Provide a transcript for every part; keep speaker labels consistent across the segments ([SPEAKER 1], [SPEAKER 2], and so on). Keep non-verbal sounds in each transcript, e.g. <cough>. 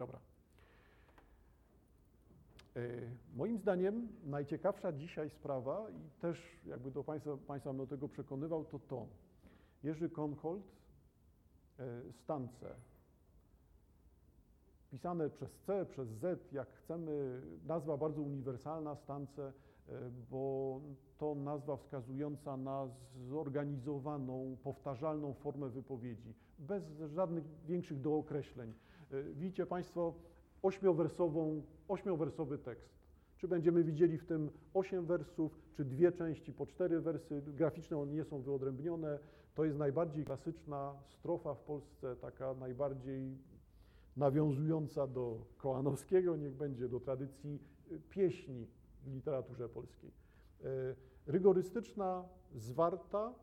[SPEAKER 1] Dobra. E, moim zdaniem najciekawsza dzisiaj sprawa i też jakby do Państwa, Państwa do tego przekonywał, to to. Jerzy Konhold, e, stance, pisane przez C, przez Z, jak chcemy, nazwa bardzo uniwersalna, stance, e, bo to nazwa wskazująca na zorganizowaną, powtarzalną formę wypowiedzi, bez żadnych większych dookreśleń. Widzicie Państwo, ośmiowersową, ośmiowersowy tekst. Czy będziemy widzieli w tym osiem wersów, czy dwie części po cztery wersy, graficzne one nie są wyodrębnione. To jest najbardziej klasyczna strofa w Polsce, taka najbardziej nawiązująca do Kołanowskiego, niech będzie do tradycji pieśni w literaturze polskiej. E, rygorystyczna, zwarta,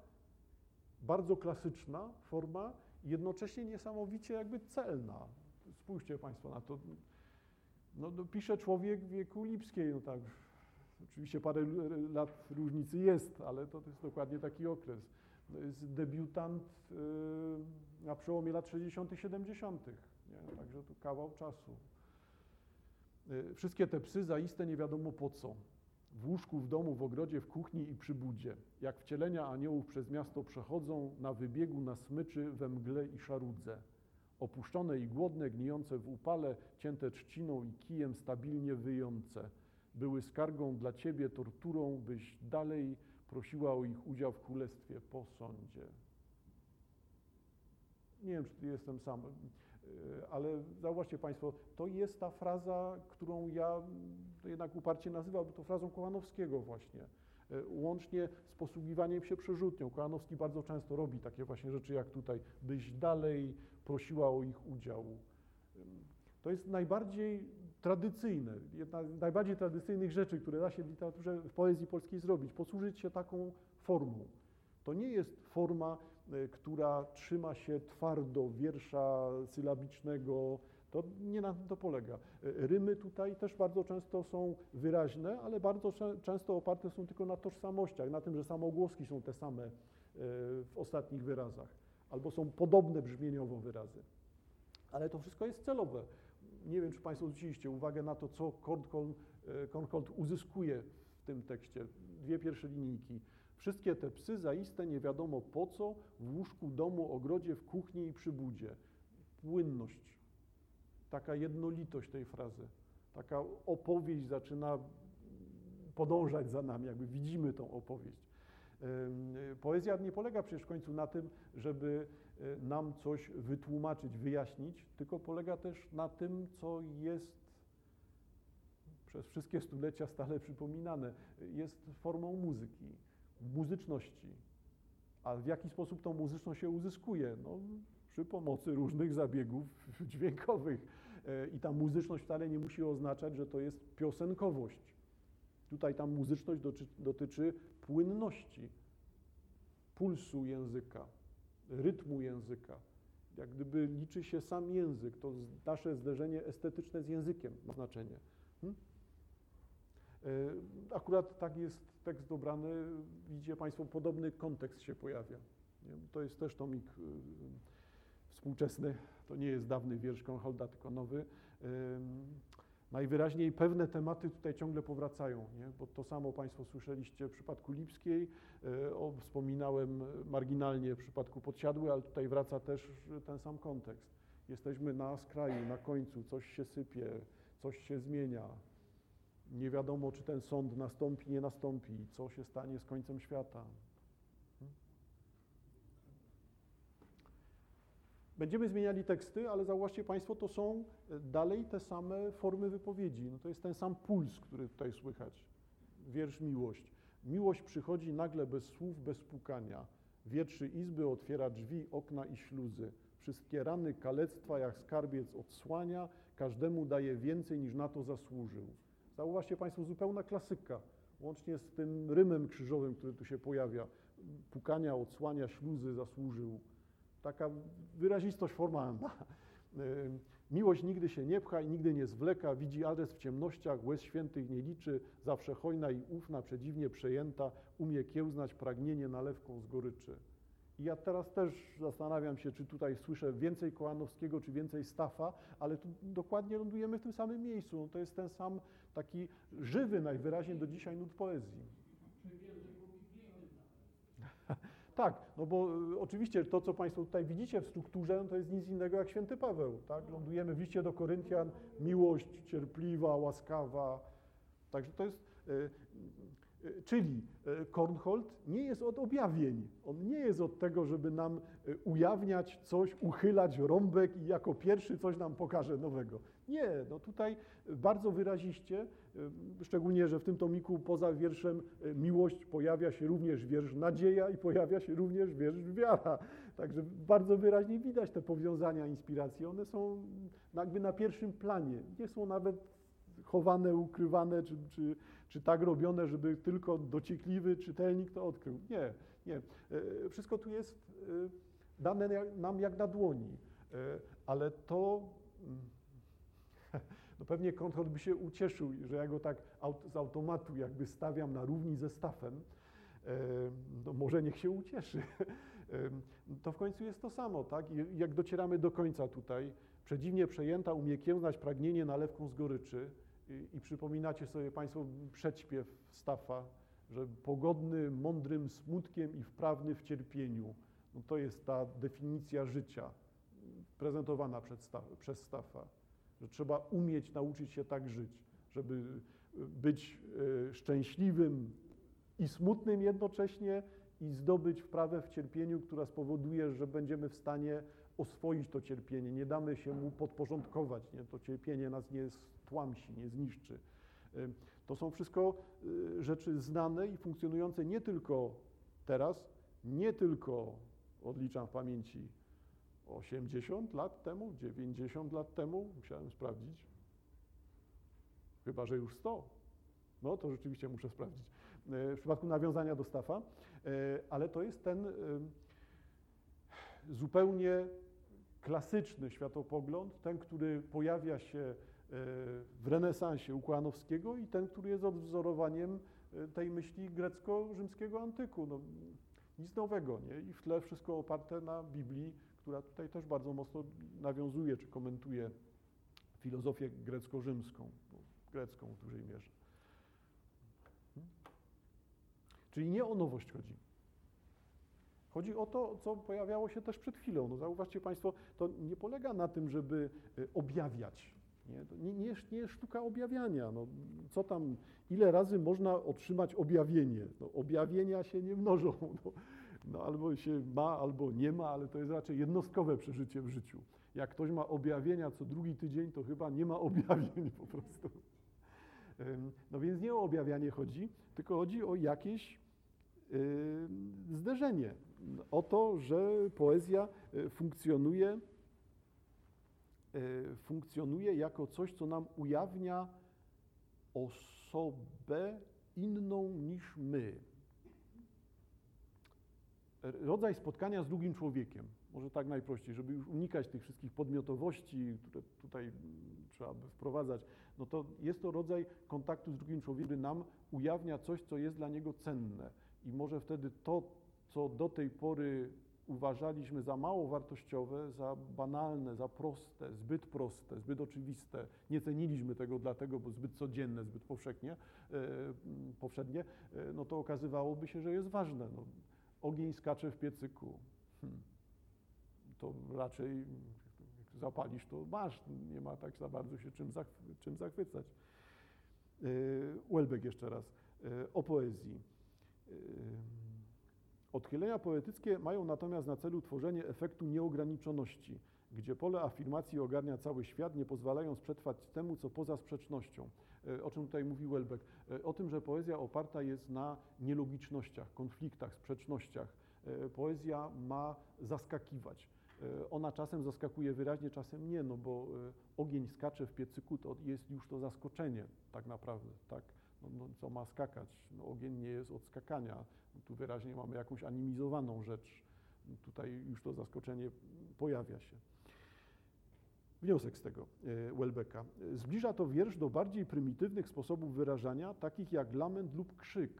[SPEAKER 1] bardzo klasyczna forma, jednocześnie niesamowicie jakby celna. Spójrzcie Państwo na to. No, no, pisze człowiek w wieku Lipskiej, no tak, oczywiście parę lat różnicy jest, ale to, to jest dokładnie taki okres. To jest debiutant yy, na przełomie lat 60., 70., nie? także tu kawał czasu. Yy, wszystkie te psy zaiste nie wiadomo po co. W łóżku, w domu, w ogrodzie, w kuchni i przy budzie. Jak wcielenia aniołów przez miasto przechodzą, na wybiegu, na smyczy, we mgle i szarudze. Opuszczone i głodne, gnijące w upale, cięte trzciną i kijem stabilnie wyjące, były skargą dla Ciebie, torturą, byś dalej prosiła o ich udział w królestwie po sądzie. Nie wiem, czy jestem sam, e, ale zauważcie Państwo, to jest ta fraza, którą ja jednak uparcie nazywałbym to frazą Kołanowskiego właśnie. E, łącznie z posługiwaniem się przerzutnią. Kolanowski bardzo często robi takie właśnie rzeczy jak tutaj, byś dalej prosiła o ich udział. To jest najbardziej tradycyjne, jedna z najbardziej tradycyjnych rzeczy, które da się w literaturze, w poezji polskiej zrobić, posłużyć się taką formą. To nie jest forma, e, która trzyma się twardo wiersza sylabicznego, to nie na tym to polega. Rymy tutaj też bardzo często są wyraźne, ale bardzo często oparte są tylko na tożsamościach, na tym, że samogłoski są te same e, w ostatnich wyrazach, albo są podobne brzmieniowo wyrazy. Ale to wszystko jest celowe. Nie wiem, czy Państwo zwróciliście uwagę na to, co Kornhold e, uzyskuje w tym tekście. Dwie pierwsze linijki. Wszystkie te psy zaiste nie wiadomo po co, w łóżku, domu, ogrodzie, w kuchni i przy budzie. Płynność, taka jednolitość tej frazy, taka opowieść zaczyna podążać za nami, jakby widzimy tą opowieść. Poezja nie polega przecież w końcu na tym, żeby e, nam coś wytłumaczyć, wyjaśnić, tylko polega też na tym, co jest przez wszystkie stulecia stale przypominane. Jest formą muzyki, muzyczności. A w jaki sposób tą muzyczność się uzyskuje? No, przy pomocy różnych zabiegów <laughs> dźwiękowych. E, I ta muzyczność wcale nie musi oznaczać, że to jest piosenkowość. Tutaj ta muzyczność dotyczy, dotyczy płynności, pulsu języka, rytmu języka. Jak gdyby liczy się sam język, to nasze zderzenie estetyczne z językiem ma znaczenie. Hmm? Akurat tak jest tekst dobrany, widzicie Państwo, podobny kontekst się pojawia. To jest też tomik y, współczesny, to nie jest dawny wiersz Konholda, tylko nowy. Najwyraźniej pewne tematy tutaj ciągle powracają, nie? bo to samo Państwo słyszeliście w przypadku Lipskiej, e, o, wspominałem marginalnie w przypadku Podsiadły, ale tutaj wraca też ten sam kontekst. Jesteśmy na skraju, na końcu, coś się sypie, coś się zmienia. Nie wiadomo, czy ten sąd nastąpi, nie nastąpi, co się stanie z końcem świata. Będziemy zmieniali teksty, ale zauważcie Państwo, to są e, dalej te same formy wypowiedzi. No to jest ten sam puls, który tutaj słychać. Wiersz Miłość. Miłość przychodzi nagle bez słów, bez pukania. Wietrzy izby, otwiera drzwi, okna i śluzy. Wszystkie rany, kalectwa jak skarbiec odsłania, każdemu daje więcej niż na to zasłużył. Zauważcie Państwo, zupełna klasyka, łącznie z tym rymem krzyżowym, który tu się pojawia. Pukania, odsłania, śluzy zasłużył taka wyrazistość formalna. <laughs> Y, miłość nigdy się nie pcha i nigdy nie zwleka, widzi adres w ciemnościach, łez świętych nie liczy, zawsze hojna i ufna, przedziwnie przejęta, umie kiełznać pragnienie nalewką z goryczy. I ja teraz też zastanawiam się, czy tutaj słyszę więcej Kołanowskiego, czy więcej Staffa, ale tu dokładnie lądujemy w tym samym miejscu. No to jest ten sam taki żywy najwyraźniej do dzisiaj nut poezji. Tak, no bo y, oczywiście to, co Państwo tutaj widzicie w strukturze, no to jest nic innego jak święty Paweł, tak? Lądujemy w liście do Koryntian, miłość cierpliwa, łaskawa. Także to jest, y, czyli y, Kornhold nie jest od objawień, on nie jest od tego, żeby nam y, ujawniać coś, uchylać rąbek i jako pierwszy coś nam pokaże nowego. Nie, no tutaj bardzo wyraziście, szczególnie, że w tym tomiku poza wierszem miłość pojawia się również wiersz nadzieja i pojawia się również wiersz wiara. Także bardzo wyraźnie widać te powiązania inspiracji. One są jakby na pierwszym planie. Nie są nawet chowane, ukrywane, czy, czy, czy tak robione, żeby tylko dociekliwy czytelnik to odkrył. Nie, nie. E, Wszystko tu jest e, dane nam jak na dłoni, E, ale to mm, <laughs> no pewnie Konrad by się ucieszył, że ja go tak z automatu jakby stawiam na równi ze Stafem. No może niech się ucieszy. <laughs> To w końcu jest to samo, tak? I Jak docieramy do końca tutaj, przedziwnie przejęta umie kiełznać pragnienie nalewką z goryczy i, przypominacie sobie Państwo przedśpiew Stafa, że pogodny mądrym smutkiem i wprawny w cierpieniu. No to jest ta definicja życia prezentowana przez Stafa, że trzeba umieć nauczyć się tak żyć, żeby y, być y, szczęśliwym i smutnym jednocześnie i zdobyć wprawę w cierpieniu, która spowoduje, że będziemy w stanie oswoić to cierpienie, nie damy się mu podporządkować, nie? to cierpienie nas nie stłamsi, nie zniszczy. To są wszystko y, rzeczy znane i funkcjonujące nie tylko teraz, nie tylko odliczam w pamięci 80 lat temu, 90 lat temu, musiałem sprawdzić. Chyba, że już 100. No to rzeczywiście muszę sprawdzić. E, W przypadku nawiązania do Stafa, E, ale to jest ten zupełnie klasyczny światopogląd, ten, który pojawia się e, w renesansie u Kołanowskiego i ten, który jest odwzorowaniem e, tej myśli grecko-rzymskiego antyku. No, nic nowego, nie? I w tle wszystko oparte na Biblii, która tutaj też bardzo mocno nawiązuje czy komentuje filozofię grecko-rzymską, grecką w dużej mierze. Hmm? Czyli nie o nowość chodzi. Chodzi o to, co pojawiało się też przed chwilą. No zauważcie Państwo, to nie polega na tym, żeby y, objawiać. Nie, nie, nie, jest- sztuka objawiania. No, co tam, ile razy można otrzymać objawienie? No, objawienia się nie mnożą. <laughs> No, no, albo się ma, albo nie ma, ale to jest raczej jednostkowe przeżycie w życiu. Jak ktoś ma objawienia co drugi tydzień, to chyba nie ma <laughs> objawień po prostu. No więc nie o objawianie chodzi, tylko chodzi o jakieś ym, zderzenie. O to, że poezja y, funkcjonuje, y, funkcjonuje jako coś, co nam ujawnia osobę inną niż my. Rodzaj spotkania z drugim człowiekiem, może tak najprościej, żeby już unikać tych wszystkich podmiotowości, które tutaj mm, trzeba by wprowadzać, no to jest to rodzaj kontaktu z drugim człowiekiem, który nam ujawnia coś, co jest dla niego cenne. I może wtedy to, co do tej pory uważaliśmy za mało wartościowe, za banalne, za proste, zbyt proste, zbyt oczywiste, nie ceniliśmy tego dlatego, bo zbyt codzienne, zbyt powszechnie, e, powszednie, e, no to okazywałoby się, że jest ważne. No, ogień skacze w piecyku. Hmm. To raczej jak zapalisz, to masz, nie ma tak za bardzo się czym, zachwy- czym zachwycać. Yy, Welbeck jeszcze raz, o poezji. Odchylenia poetyckie mają natomiast na celu tworzenie efektu nieograniczoności, gdzie pole afirmacji ogarnia cały świat, nie pozwalając przetrwać temu, co poza sprzecznością. E, O czym tutaj mówi Welbeck? E, O tym, że poezja oparta jest na nielogicznościach, konfliktach, sprzecznościach. E, Poezja ma zaskakiwać. Ona czasem zaskakuje wyraźnie, czasem nie, no bo ogień skacze w piecyku, to jest już to zaskoczenie tak naprawdę, tak? No, no, co ma skakać? No, ogień nie jest od skakania. Tu wyraźnie mamy jakąś animizowaną rzecz. Tutaj już to zaskoczenie pojawia się. Wniosek z tego e, Welbecka. Zbliża to wiersz do bardziej prymitywnych sposobów wyrażania, takich jak lament lub krzyk.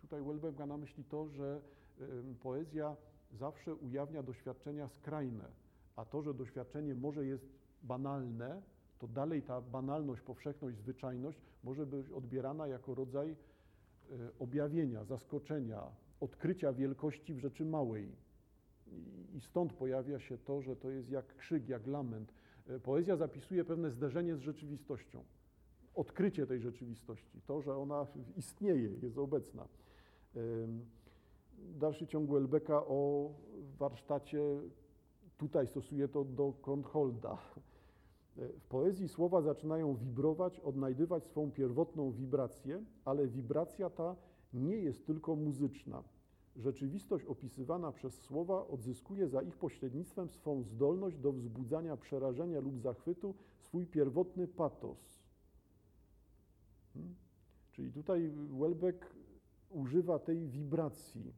[SPEAKER 1] Tutaj Welbeck ma na myśli to, że poezja zawsze ujawnia doświadczenia skrajne, a to, że doświadczenie może jest banalne, to dalej ta banalność, powszechność, zwyczajność może być odbierana jako rodzaj e, objawienia, zaskoczenia, odkrycia wielkości w rzeczy małej. I stąd pojawia się to, że to jest jak krzyk, jak lament. E, poezja zapisuje pewne zderzenie z rzeczywistością, odkrycie tej rzeczywistości, to, że ona istnieje, jest obecna. Dalszy ciąg Welbecka o warsztacie, tutaj stosuje to do Kornholda. E, w poezji słowa zaczynają wibrować, odnajdywać swą pierwotną wibrację, ale wibracja ta nie jest tylko muzyczna. Rzeczywistość opisywana przez słowa odzyskuje za ich pośrednictwem swą zdolność do wzbudzania przerażenia lub zachwytu, swój pierwotny patos. Hmm? Czyli tutaj Welbeck używa tej wibracji,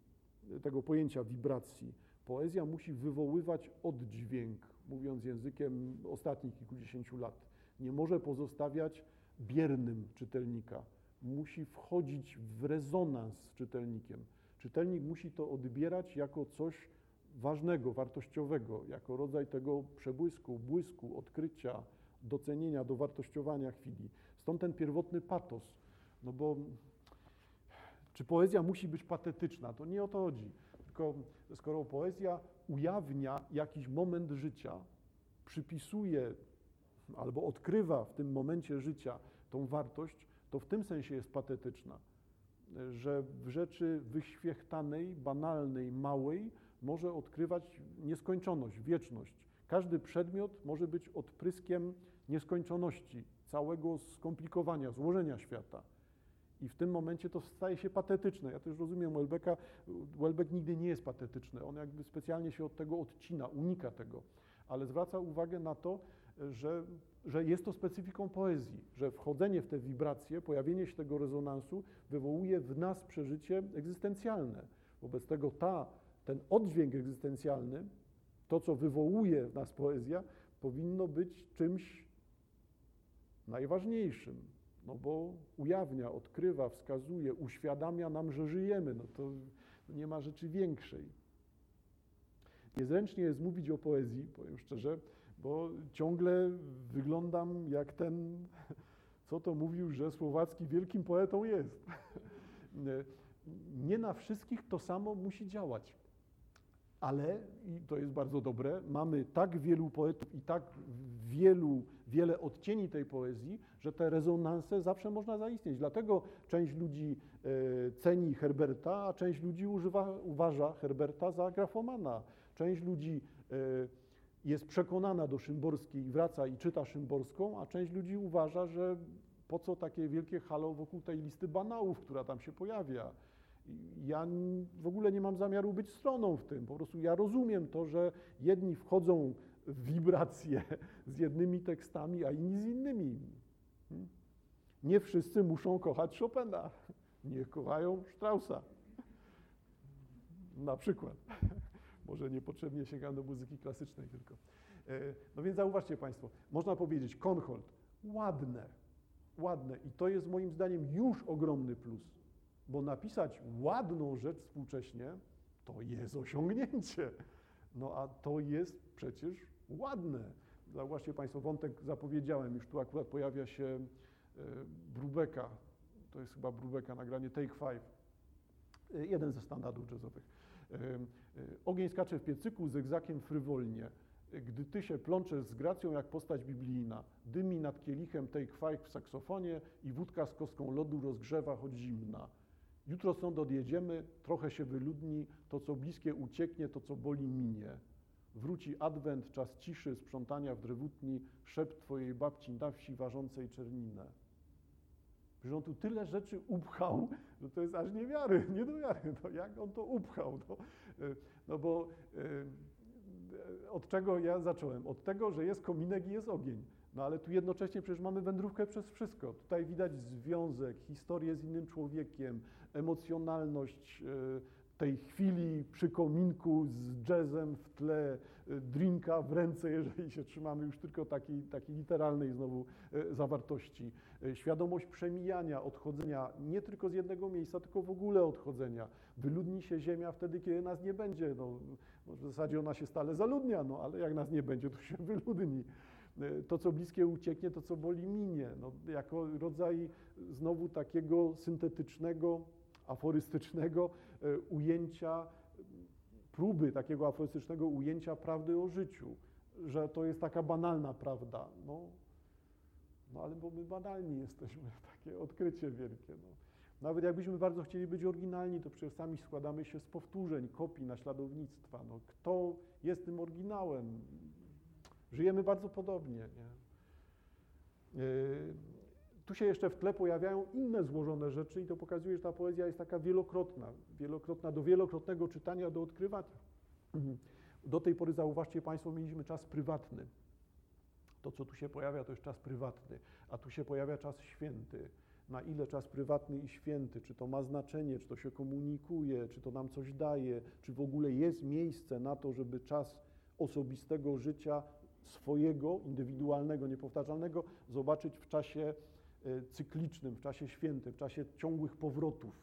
[SPEAKER 1] tego pojęcia wibracji. Poezja musi wywoływać oddźwięk, mówiąc językiem ostatnich kilkudziesięciu lat. Nie może pozostawiać biernym czytelnika. Musi wchodzić w rezonans z czytelnikiem. Czytelnik musi to odbierać jako coś ważnego, wartościowego, jako rodzaj tego przebłysku, błysku, odkrycia, docenienia, dowartościowania chwili. Stąd ten pierwotny patos. No bo czy poezja musi być patetyczna? To nie o to chodzi. Tylko skoro poezja ujawnia jakiś moment życia, przypisuje albo odkrywa w tym momencie życia tą wartość, to w tym sensie jest patetyczna, że w rzeczy wyświechtanej, banalnej, małej może odkrywać nieskończoność, wieczność. Każdy przedmiot może być odpryskiem nieskończoności, całego skomplikowania, złożenia świata. I w tym momencie to staje się patetyczne. Ja też rozumiem Welbecka. Welbeck nigdy nie jest patetyczny. On jakby specjalnie się od tego odcina, unika tego. Ale zwraca uwagę na to, że, że jest to specyfiką poezji, że wchodzenie w te wibracje, pojawienie się tego rezonansu wywołuje w nas przeżycie egzystencjalne. Wobec tego ta, ten oddźwięk egzystencjalny, to co wywołuje w nas poezja, powinno być czymś najważniejszym, no bo ujawnia, odkrywa, wskazuje, uświadamia nam, że żyjemy. No to nie ma rzeczy większej. Niezręcznie jest mówić o poezji, powiem szczerze, bo ciągle wyglądam jak ten, <laughs> co to mówił, że Słowacki wielkim poetą jest. <laughs> Nie na wszystkich to samo musi działać. Ale, i to jest bardzo dobre, mamy tak wielu poetów i tak wielu, wiele odcieni tej poezji, że te rezonanse zawsze można zaistnieć. Dlatego część ludzi e, ceni Herberta, a część ludzi używa, uważa Herberta za grafomana. Część ludzi e, jest przekonana do Szymborskiej i wraca i czyta Szymborską, a część ludzi uważa, że po co takie wielkie halo wokół tej listy banałów, która tam się pojawia. Ja w ogóle nie mam zamiaru być stroną w tym. Po prostu ja rozumiem to, że jedni wchodzą wibracje z jednymi tekstami, a inni z innymi. Hmm? Nie wszyscy muszą kochać Chopina. Niech kochają Straussa. Na przykład. Może niepotrzebnie sięgam do muzyki klasycznej tylko. E, no więc zauważcie Państwo, można powiedzieć Konhold, ładne, ładne i to jest moim zdaniem już ogromny plus, bo napisać ładną rzecz współcześnie to jest osiągnięcie. No a to jest przecież ładne. Zauważcie Państwo, wątek zapowiedziałem, już tu akurat pojawia się e, Brubeka, to jest chyba Brubeka, nagranie Take Five, e, jeden ze standardów jazzowych. Ogień skacze w piecyku, zygzakiem frywolnie. Gdy ty się plączesz z gracją jak postać biblijna, dymi nad kielichem take five w saksofonie i wódka z kostką lodu rozgrzewa choć zimna. Jutro stąd odjedziemy, trochę się wyludni, to co bliskie ucieknie, to co boli minie. Wróci adwent, czas ciszy, sprzątania w drewutni, szept twojej babci na wsi ważącej czerninę. Że on tu tyle rzeczy upchał, że to jest aż nie wiary, <laughs> nie do wiary. No, jak on to upchał? No, e, no bo e, od czego ja zacząłem? Od tego, że jest kominek i jest ogień. No ale tu jednocześnie przecież mamy wędrówkę przez wszystko. Tutaj widać związek, historię z innym człowiekiem, emocjonalność, tej chwili przy kominku z jazzem w tle, y, drinka w ręce, <laughs> jeżeli się trzymamy już tylko takiej, takiej literalnej znowu y, zawartości. Y, Świadomość przemijania, odchodzenia nie tylko z jednego miejsca, tylko w ogóle odchodzenia. Wyludni się ziemia wtedy, kiedy nas nie będzie. No, w zasadzie ona się stale zaludnia, no ale jak nas nie będzie, to się <laughs> wyludni. To, co bliskie ucieknie, to, co boli minie. No, jako rodzaj znowu takiego syntetycznego, aforystycznego e, ujęcia, próby takiego aforystycznego ujęcia prawdy o życiu, że to jest taka banalna prawda. No, no ale bo my banalni jesteśmy, <laughs> takie odkrycie wielkie. No. Nawet jakbyśmy bardzo chcieli być oryginalni, to przecież sami składamy się z powtórzeń, kopii, naśladownictwa. No, kto jest tym oryginałem? Żyjemy bardzo podobnie. Nie? Tu się jeszcze w tle pojawiają inne złożone rzeczy i to pokazuje, że ta poezja jest taka wielokrotna, wielokrotna do wielokrotnego czytania, do odkrywania. Do tej pory zauważcie Państwo, mieliśmy czas prywatny. To, co tu się pojawia, to jest czas prywatny, a tu się pojawia czas święty. Na ile czas prywatny i święty, czy to ma znaczenie, czy to się komunikuje, czy to nam coś daje, czy w ogóle jest miejsce na to, żeby czas osobistego życia swojego, indywidualnego, niepowtarzalnego zobaczyć w czasie cyklicznym, w czasie świętym, w czasie ciągłych powrotów.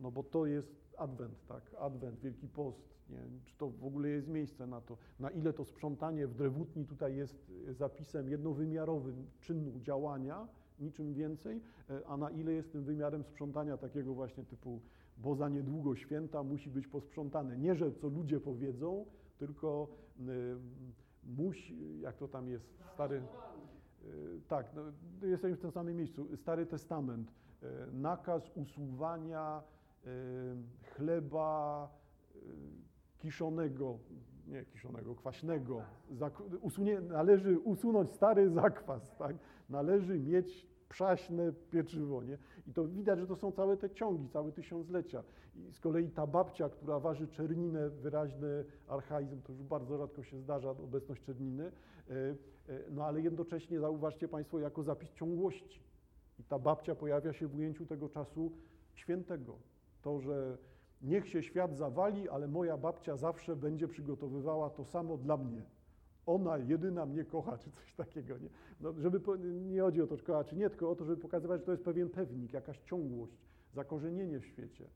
[SPEAKER 1] No bo to jest Adwent, tak? Adwent, Wielki Post. Nie? Czy to w ogóle jest miejsce na to? Na ile to sprzątanie w drewutni tutaj jest zapisem jednowymiarowym czynu działania, niczym więcej, e, a na ile jest tym wymiarem sprzątania takiego właśnie typu, bo za niedługo święta musi być posprzątane. Nie, że co ludzie powiedzą, tylko y, musi, jak to tam jest, stary, tak, no, jesteśmy w tym samym miejscu, Stary Testament, y, nakaz usuwania chleba kiszonego, nie kiszonego, kwaśnego, usunie, należy usunąć stary zakwas, tak? należy mieć przaśne pieczywo, nie? I to widać, że to są całe te ciągi, całe tysiąclecia. I z kolei ta babcia, która waży czerninę, wyraźny archaizm, to już bardzo rzadko się zdarza, obecność czerniny, e, e, no ale jednocześnie zauważcie Państwo jako zapis ciągłości. I ta babcia pojawia się w ujęciu tego czasu świętego. To, że niech się świat zawali, ale moja babcia zawsze będzie przygotowywała to samo dla mnie ona jedyna mnie kocha, czy coś takiego. Nie, no, żeby, nie chodzi o to, czy kocha, czy nie, tylko o to, żeby pokazywać, że to jest pewien pewnik, jakaś ciągłość, zakorzenienie w świecie.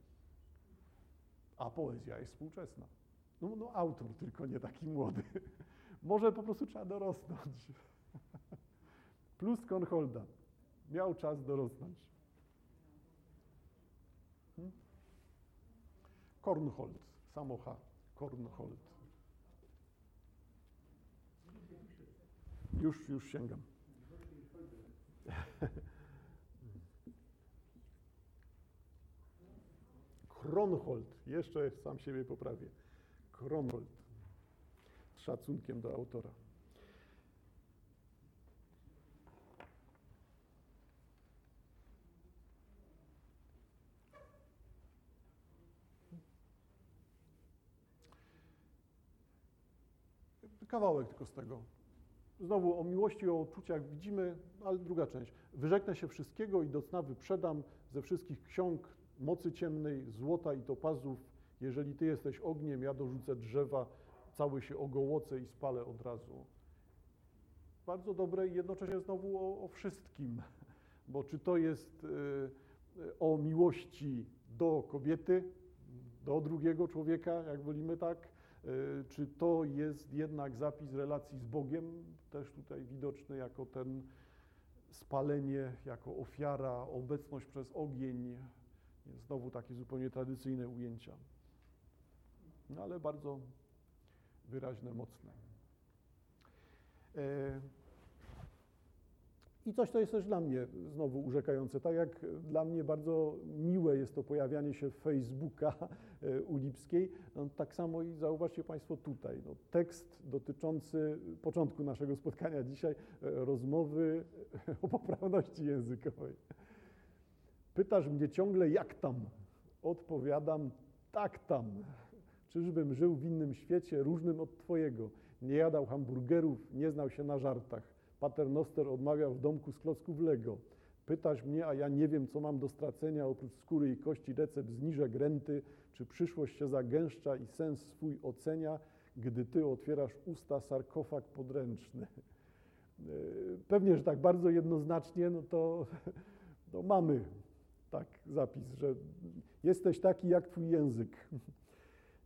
[SPEAKER 1] A poezja jest współczesna. No, no autor tylko nie taki młody. <laughs> Może po prostu trzeba dorosnąć. <laughs> Plus Kornholda. Miał czas dorosnąć. Hmm? Kornhold, samo H. Kornhold. Już, już sięgam. Kronhold, jeszcze sam siebie poprawię. Kronhold, z szacunkiem do autora. Kawałek tylko z tego. Znowu o miłości, o uczuciach widzimy, ale druga część. Wyrzeknę się wszystkiego i do cna wyprzedam ze wszystkich ksiąg mocy ciemnej, złota i topazów. Jeżeli Ty jesteś ogniem, ja dorzucę drzewa, cały się ogołocę i spalę od razu. Bardzo dobre i jednocześnie znowu o, o wszystkim, <laughs> bo czy to jest y, o miłości do kobiety, do drugiego człowieka, jak wolimy tak, czy to jest jednak zapis relacji z Bogiem, też tutaj widoczny jako ten spalenie, jako ofiara, obecność przez ogień, znowu takie zupełnie tradycyjne ujęcia, no ale bardzo wyraźne, mocne. E, I coś, to jest też dla mnie znowu urzekające. Tak jak dla mnie bardzo miłe jest to pojawianie się Facebooka e, u Lipskiej, no, tak samo i zauważcie Państwo tutaj. No, tekst dotyczący początku naszego spotkania dzisiaj, e, rozmowy o poprawności językowej. Pytasz mnie ciągle, jak tam? Odpowiadam, tak tam. Czyżbym żył w innym świecie, różnym od Twojego. Nie jadał hamburgerów, nie znał się na żartach Paternoster odmawiał w domku z klocków Lego. Pytasz mnie, a ja nie wiem, co mam do stracenia, oprócz skóry i kości recept zniżek renty, czy przyszłość się zagęszcza i sens swój ocenia, gdy ty otwierasz usta sarkofag podręczny. Pewnie, że tak bardzo jednoznacznie, no to, to mamy tak zapis, że jesteś taki jak twój język.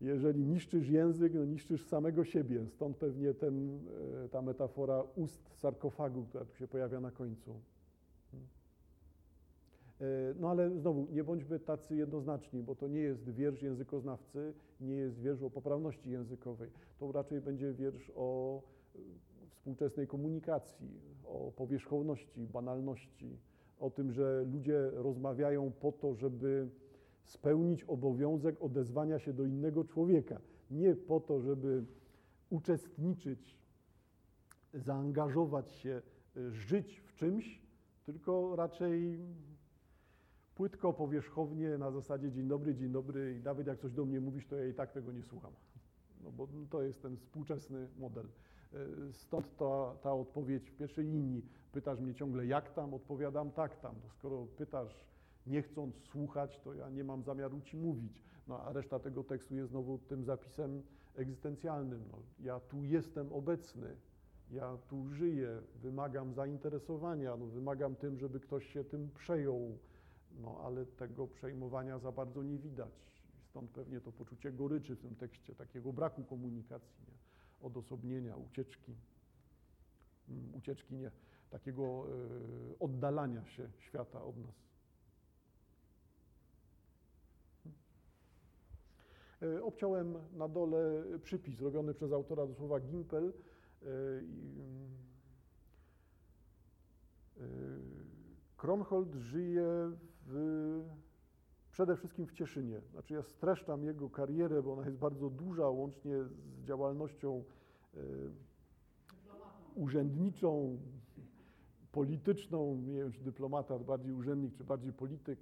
[SPEAKER 1] Jeżeli niszczysz język, no niszczysz samego siebie. Stąd pewnie ten, e, ta metafora ust sarkofagu, która tu się pojawia na końcu. E, no ale znowu, nie bądźmy tacy jednoznaczni, bo to nie jest wiersz językoznawcy, nie jest wiersz o poprawności językowej. To raczej będzie wiersz o e, współczesnej komunikacji, o powierzchowności, banalności, o tym, że ludzie rozmawiają po to, żeby spełnić obowiązek odezwania się do innego człowieka. Nie po to, żeby uczestniczyć, zaangażować się, y, żyć w czymś, tylko raczej płytko, powierzchownie, na zasadzie dzień dobry, dzień dobry i nawet jak coś do mnie mówisz, to ja i tak tego nie słucham. No bo to jest ten współczesny model. Y, stąd ta, ta odpowiedź w pierwszej linii. Pytasz mnie ciągle jak tam, odpowiadam tak tam. To skoro pytasz nie chcąc słuchać, to ja nie mam zamiaru ci mówić. No a reszta tego tekstu jest znowu tym zapisem egzystencjalnym. No, ja tu jestem obecny, ja tu żyję, wymagam zainteresowania, no, wymagam tym, żeby ktoś się tym przejął, no ale tego przejmowania za bardzo nie widać. Stąd pewnie to poczucie goryczy w tym tekście, takiego braku komunikacji, nie? odosobnienia, ucieczki, mm, ucieczki nie, takiego y, oddalania się świata od nas. Obciąłem na dole przypis robiony przez autora do słowa Gimpel. E, e, Kronhold żyje w, przede wszystkim w Cieszynie. Znaczy ja streszczam jego karierę, bo ona jest bardzo duża, łącznie z działalnością urzędniczą, polityczną, nie wiem czy dyplomata, bardziej urzędnik, czy bardziej polityk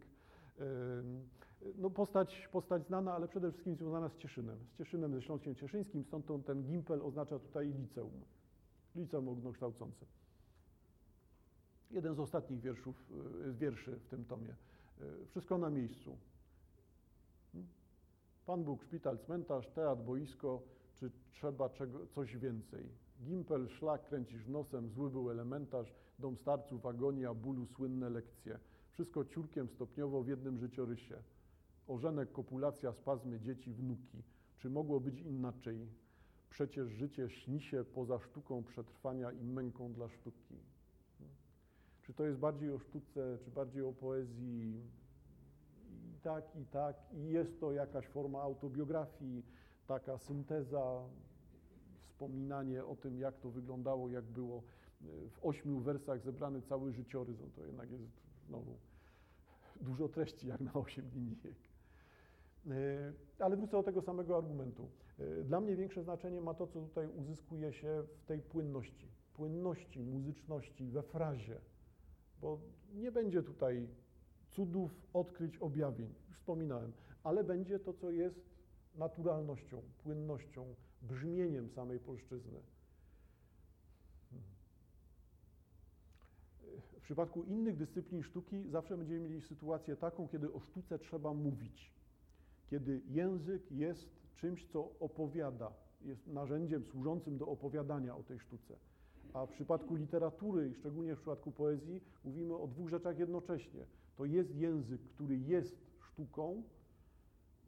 [SPEAKER 1] no postać, postać znana, ale przede wszystkim związana z Cieszynem, z Cieszynem, ze Śląskiem Cieszyńskim, stąd to, ten gimpel oznacza tutaj liceum, liceum ogólnokształcące. Jeden z ostatnich wierszów, e, wierszy w tym tomie. E, wszystko na miejscu. Hmm? Pan Bóg, szpital, cmentarz, teatr, boisko, czy trzeba czego, coś więcej? Gimpel, szlak, kręcisz nosem, zły był elementarz, dom starców, agonia, bólu, słynne lekcje. Wszystko ciurkiem stopniowo w jednym życiorysie ożenek, kopulacja, spazmy, dzieci, wnuki. Czy mogło być inaczej? Przecież życie śni się poza sztuką przetrwania i męką dla sztuki. Czy to jest bardziej o sztuce, czy bardziej o poezji? I tak, i tak. I jest to jakaś forma autobiografii, taka synteza, wspominanie o tym, jak to wyglądało, jak było w ośmiu wersach zebrany cały życiorys. No to jednak jest znowu dużo treści jak na osiem linijek. E, ale wrócę do tego samego argumentu. E, dla mnie większe znaczenie ma to, co tutaj uzyskuje się w tej płynności. Płynności, muzyczności, we frazie. Bo nie będzie tutaj cudów, odkryć, objawień, już wspominałem, ale będzie to, co jest naturalnością, płynnością, brzmieniem samej polszczyzny. Hmm. W przypadku innych dyscyplin sztuki zawsze będziemy mieli sytuację taką, kiedy o sztuce trzeba mówić kiedy język jest czymś, co opowiada, jest narzędziem służącym do opowiadania o tej sztuce. A w przypadku literatury szczególnie w przypadku poezji mówimy o dwóch rzeczach jednocześnie. To jest język, który jest sztuką.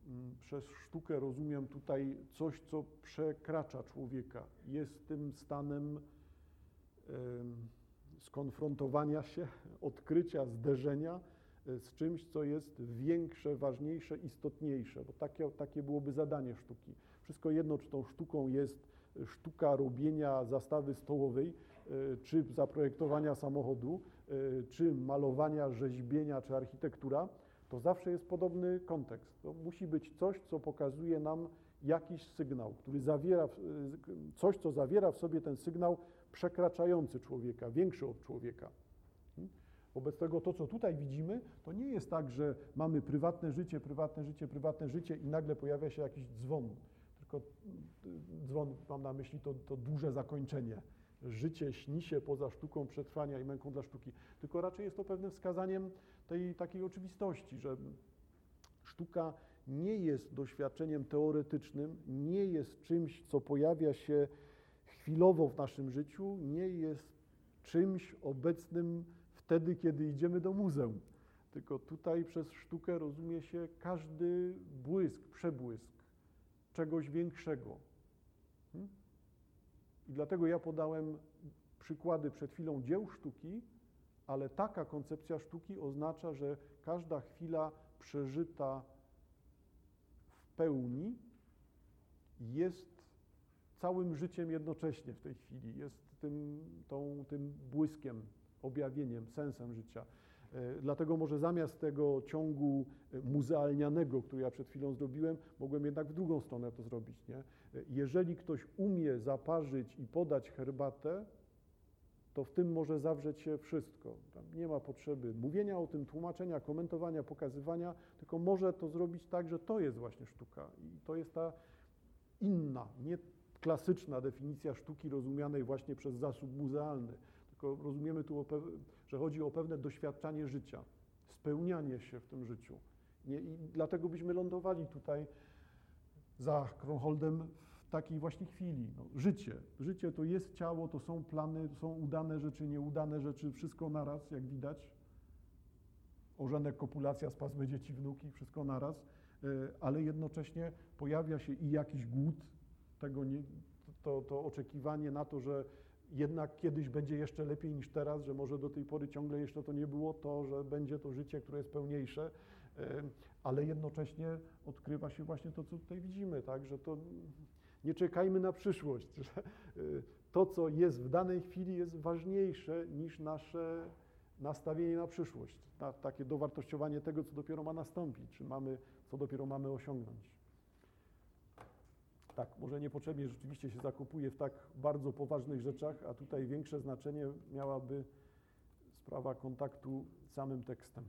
[SPEAKER 1] Mm, przez sztukę rozumiem tutaj coś, co przekracza człowieka. Jest tym stanem skonfrontowania się, odkrycia, zderzenia E, z czymś, co jest większe, ważniejsze, istotniejsze, bo takie, takie byłoby zadanie sztuki. Wszystko jedno, czy tą sztuką jest sztuka robienia zastawy stołowej, e, czy zaprojektowania samochodu, e, czy malowania, rzeźbienia, czy architektura, to zawsze jest podobny kontekst. To musi być coś, co pokazuje nam jakiś sygnał, który zawiera, coś, co zawiera w sobie ten sygnał przekraczający człowieka, większy od człowieka. Wobec tego to, co tutaj widzimy, to nie jest tak, że mamy prywatne życie, prywatne życie, prywatne życie i nagle pojawia się jakiś dzwon. Tylko dzwon, mam na myśli to, to duże zakończenie. życie śni się poza sztuką przetrwania i męką dla sztuki, tylko raczej jest to pewnym wskazaniem tej takiej oczywistości, że sztuka nie jest doświadczeniem teoretycznym, nie jest czymś, co pojawia się chwilowo w naszym życiu, nie jest czymś obecnym wtedy, kiedy idziemy do muzeum. Tylko tutaj przez sztukę rozumie się każdy błysk, przebłysk czegoś większego. Hmm? I dlatego ja podałem przykłady przed chwilą dzieł sztuki, ale taka koncepcja sztuki oznacza, że każda chwila przeżyta w pełni jest całym życiem jednocześnie w tej chwili, jest tym, tą, tym błyskiem, objawieniem, sensem życia. E, Dlatego może zamiast tego ciągu e, muzealnianego, który ja przed chwilą zrobiłem, mogłem jednak w drugą stronę to zrobić. Nie? E, Jeżeli ktoś umie zaparzyć i podać herbatę, to w tym może zawrzeć się wszystko. Tam nie ma potrzeby mówienia o tym, tłumaczenia, komentowania, pokazywania, tylko może to zrobić tak, że to jest właśnie sztuka. I to jest ta inna, nie klasyczna definicja sztuki rozumianej właśnie przez zasób muzealny, tylko rozumiemy tu, że chodzi o pewne doświadczanie życia, spełnianie się w tym życiu. I dlatego byśmy lądowali tutaj za Kronholdem w takiej właśnie chwili. No, życie. Życie to jest ciało, to są plany, to są udane rzeczy, nieudane rzeczy, wszystko naraz, jak widać. Ożenek, kopulacja, spazmy dzieci, wnuki, wszystko naraz, e, ale jednocześnie pojawia się i jakiś głód, tego nie, to, to oczekiwanie na to, że jednak kiedyś będzie jeszcze lepiej niż teraz, że może do tej pory ciągle jeszcze to nie było to, że będzie to życie, które jest pełniejsze, ale jednocześnie odkrywa się właśnie to, co tutaj widzimy, tak, że to nie czekajmy na przyszłość, że e, to, co jest w danej chwili jest ważniejsze niż nasze nastawienie na przyszłość, na takie dowartościowanie tego, co dopiero ma nastąpić, czy mamy, co dopiero mamy osiągnąć. Tak, może niepotrzebnie rzeczywiście się zakopuje w tak bardzo poważnych rzeczach, a tutaj większe znaczenie miałaby sprawa kontaktu z samym tekstem.